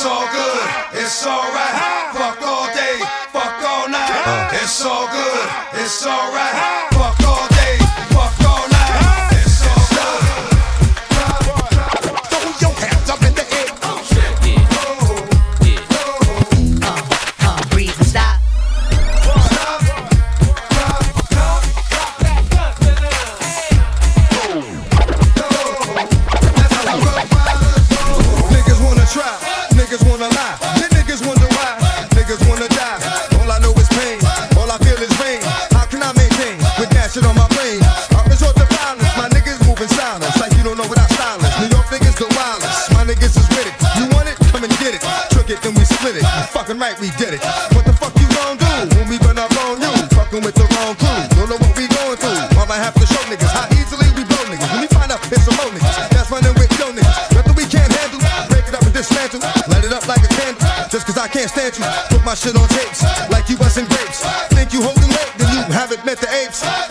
It's all good, it's alright. Fuck all day, fuck all night. It's all good, it's alright. Fuck Put my shit on tapes like you busting grapes. Think you holding weight, then you haven't met the apes.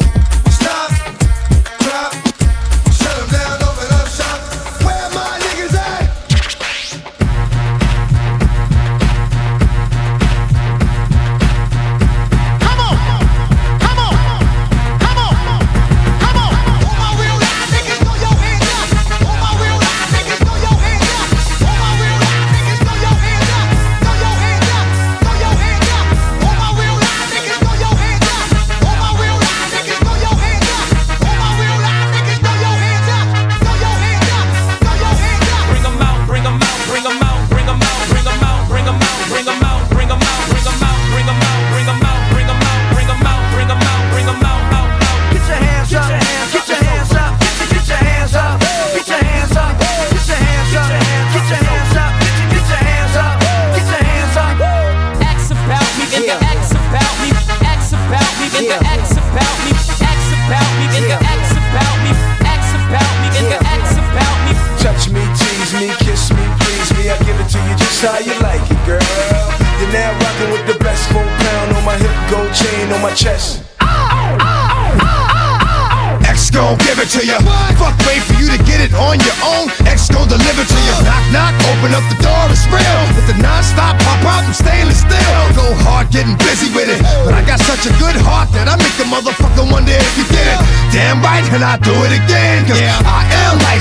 Please me. I give it to you just how you like it, girl. You're now rocking with the best four pound on my hip, gold chain on my chest. X gon' give it to ya. Fuck, wait for you to get it on your own. X gon' deliver to ya. Knock, knock, open up the door, it's real. With the non-stop pop out and stainless steel. Go hard, getting busy with it. But I got such a good heart that I make the motherfucker wonder if you did it. Damn right, and I do it again. Cause I am life,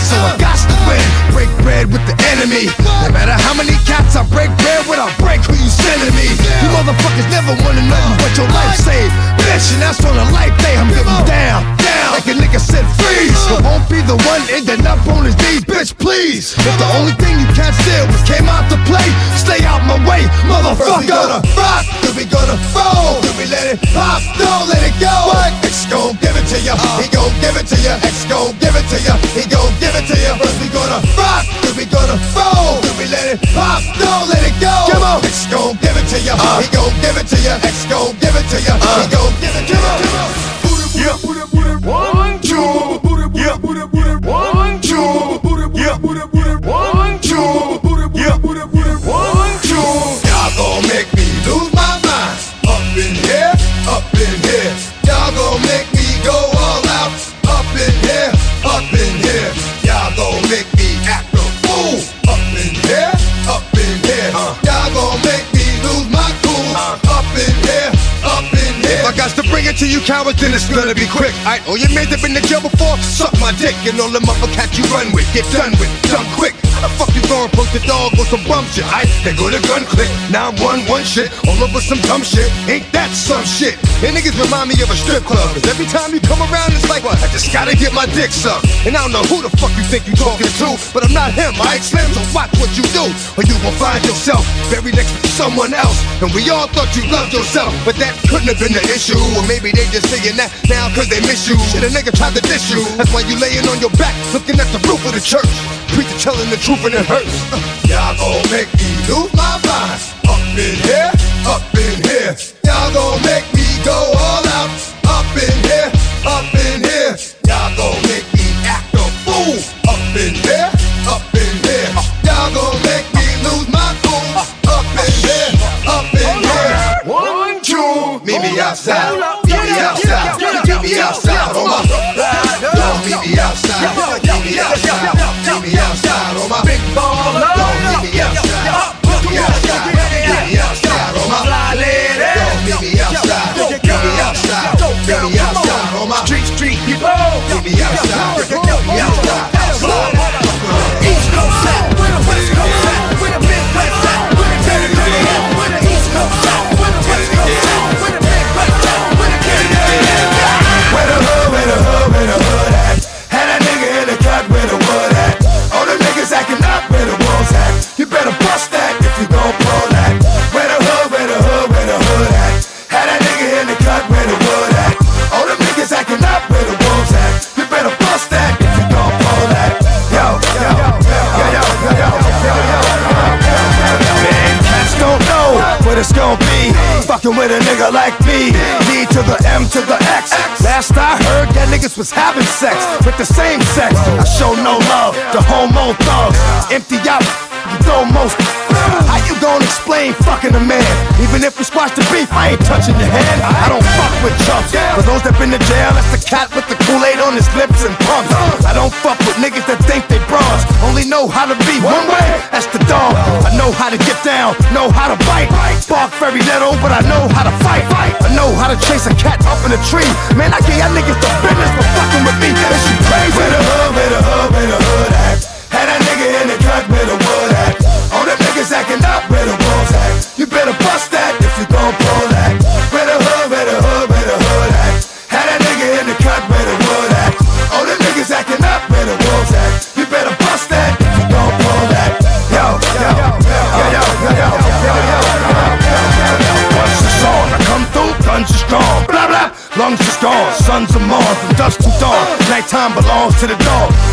enemy. No matter how many cats I break bread with, I'll break who you sending me. You motherfuckers never wanna know what your life saved. Bitch, and that's on a life day. I'm getting down, down. Like a nigga said freeze. But won't be the one ending up on his knees, bitch, please. If the only thing you can't steal was came out to play, stay out my way, motherfucker. we gonna rock, then we gonna roll, then we let it pop, don't let it go. What? X gon' give it to ya, uh-huh. he gon' give it to ya. X gon' give it to ya, he gon' give it to ya. Let's go give it to you. Uh. Cowards, then it's gonna be quick. I oh you have been to jail before? Suck my dick and all the motherfuckers you run with. Get done with, done quick. How the fuck you gonna poke the dog or some bum shit? I they go to gun click. Now I'm one one shit all over some dumb shit. Ain't that some shit? And niggas remind me of a strip club. Cause every time you come around, it's like what? I just gotta get my dick sucked. And I don't know who the fuck you think you talking to, but I'm not him. I Slim, so watch what you do, or you gon' find yourself buried next to someone else. And we all thought you loved yourself, but that couldn't have been the issue. Or maybe they just saying that now cause they miss you. Shit, a nigga tried to diss you. That's why you laying on your back, looking at the roof of the church. Preacher telling the truth and it hurts. Y'all gon' make me lose my mind. Up in here, Last I heard, that niggas was having sex with the same sex. I show no love to homo thugs. Empty out, you throw most. How you gonna explain fucking a man? Even if we squash the beef, I ain't touching your hand. I don't fuck with chumps. For those that been to jail, that's the cat with the Kool-Aid on his lips and pumps. I don't fuck with niggas that think they bronze. Only know how to be one way, that's the dog. I know how to get down, know how to bite. Bark very little, but I know how to fight. I know how to chase a cat up in a tree. Man,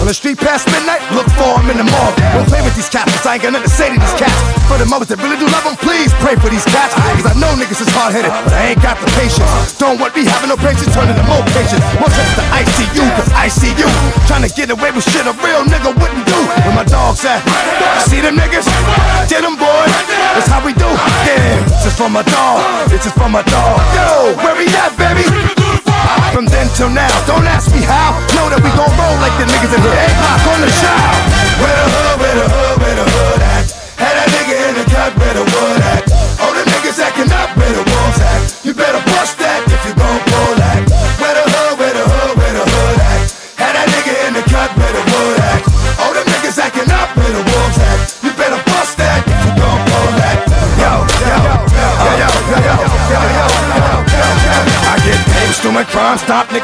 On the street past midnight, look for him in the mall. Don't play with these cats, 'cause I ain't got nothing to say to these cats. For the mothers that really do love them, please pray for these cats. Cause I know niggas is hard headed, but I ain't got the patience. Don't want me having no patience, turning to more patience. More trips to ICU, cause I see you. Trying to get away with shit a real nigga wouldn't do. Where my dogs at? See them niggas? Get them boys. That's how we do. Yeah, this is for my dog. This is for my dog. Yo, where we at, baby? From then till now, don't ask me how. Know that we gon' roll like the niggas in. Eight block on the shout. Where the hood, where the hood, where the hood at? Had that nigga in the cut, where the wood at? All the niggas acting up, where the wolves at? You better bust that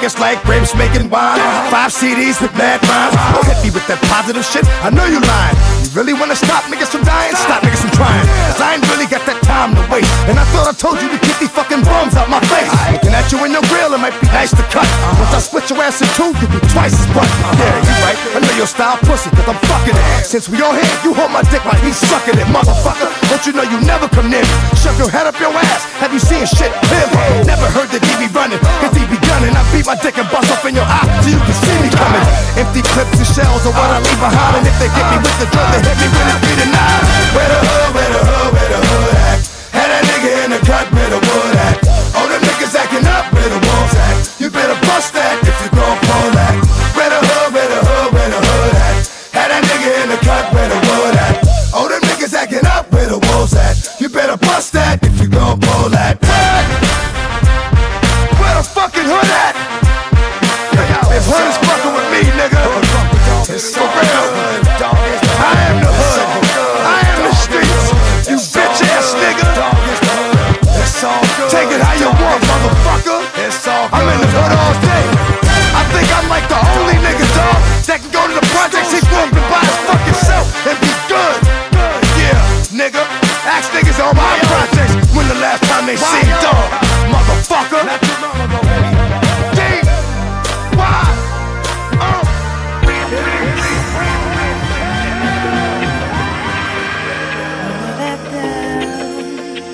niggas like grapes making wine. Five CDs with mad rhymes. Don't hit me with that positive shit. I know you lying. You really wanna stop niggas from dying? Stop niggas from trying. Cause I ain't really got time to waste. And I thought I told you to keep these fucking bums out my face. Looking at you in your grill, it might be nice to cut. Once I split your ass in two, you'll be twice as much. Yeah, you right. I know your style pussy, cause I'm fucking it. Since we all here, you hold my dick while he's sucking it, motherfucker. Don't you know you never come near me? Shove your head up your ass. Have you seen shit clearly? Never heard that he be running, cause he be gunning. I beat my dick and bust off in your eye so you can see me coming. Empty clips and shells are what I leave behind. And if they get me with the drum, they hit me it three to nine. Where the hood, where the hood, where the hood and a god made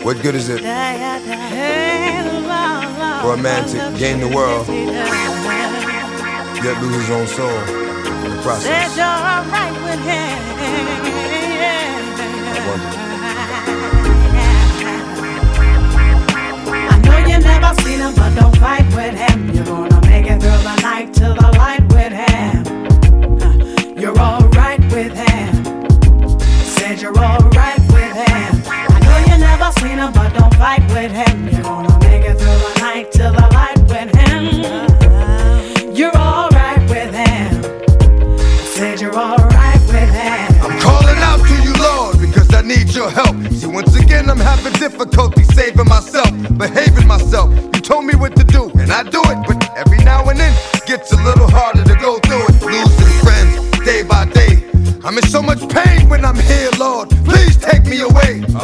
What good is it for a man to gain the world yet lose his own soul in the process? I know you never seen him, but don't fight with him. You're gonna make it through the night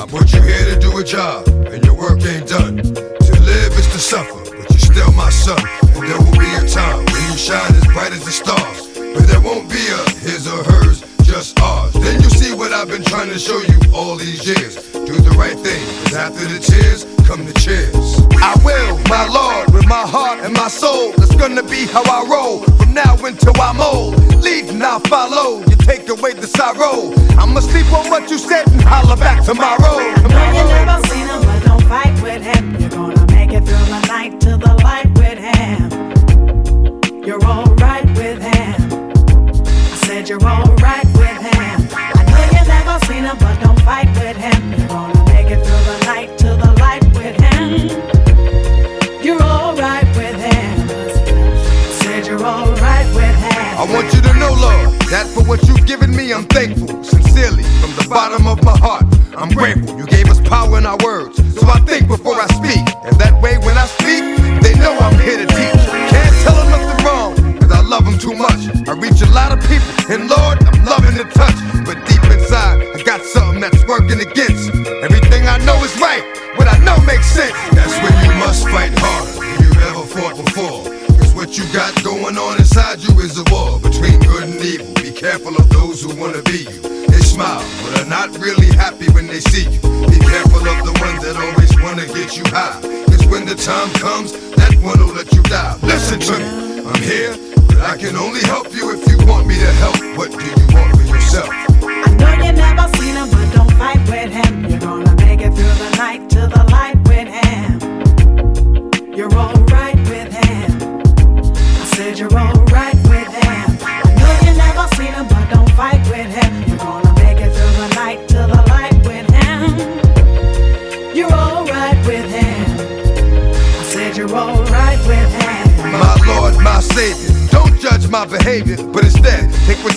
I put you here to do a job, and your work ain't done. To live is to suffer, but you're still my son. And there will be a time when you shine as bright as the stars. But there won't be a his or hers, just ours. Then you see what I've been trying to show you all these years. Do the right thing, cause after the tears, come the cheers. I will, my Lord, with my heart and my soul. That's gonna be how I roll. From now until I'm old. Lead and I'll follow. Take away the sorrow. I'ma sleep on what you said and holler back tomorrow. I know you never seen him, but don't fight with him. You're gonna make it through the night to the light with him. You're alright with him. I said you're alright with him. I know you never seen him, but don't fight with him. You're gonna make it through the night to the light with him. You're alright with him. I said you're alright with him. I want you for what you've given me, I'm thankful. Sincerely, from the bottom of my heart, I'm grateful. You gave us power in our words, so I think before I speak. And that way, when I speak, they know I'm here to teach. Can't tell them nothing wrong, cause I love them too much. I reach a lot of people, and Lord, I'm loving the touch. But deep inside, I got something that's working against. Everything I know is right, what I know makes sense. That's when you must fight harder than you've ever fought before. Cause what you got going on inside you is a who wanna be you. They smile, but are not really happy when they see you. Be careful of the ones that always wanna get you high. Cause when the time comes, that one will let you die. Listen to me, I'm here, but I can only help you if you want me to help. What do you want for yourself?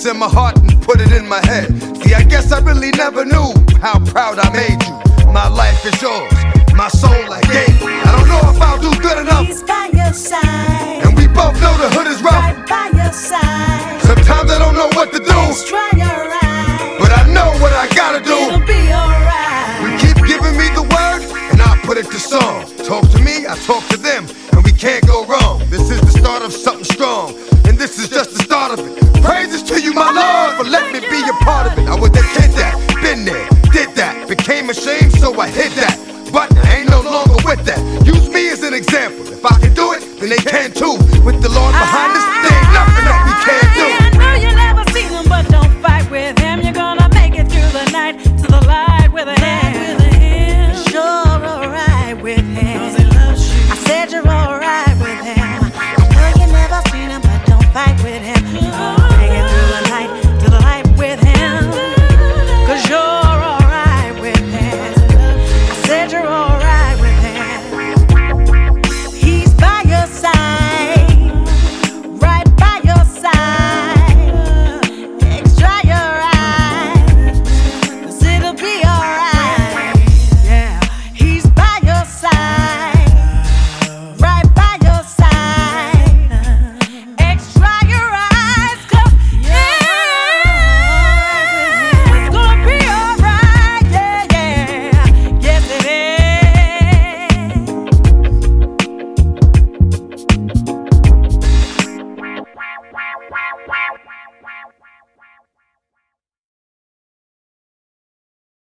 in my heart and put it in my head. See, I guess I really never knew how proud I made you. My life is yours, my soul I gave. I don't know if I'll do good enough. He's by your side. And we both know the hood is rough. Right by your side. Sometimes I don't know what to do. Try your. But I know what I gotta do. It'll be alright. We keep giving me the word, and I put it to song. Talk to me, I talk to them, and we can't go wrong. This is the start of something strong, and this is just the start of it.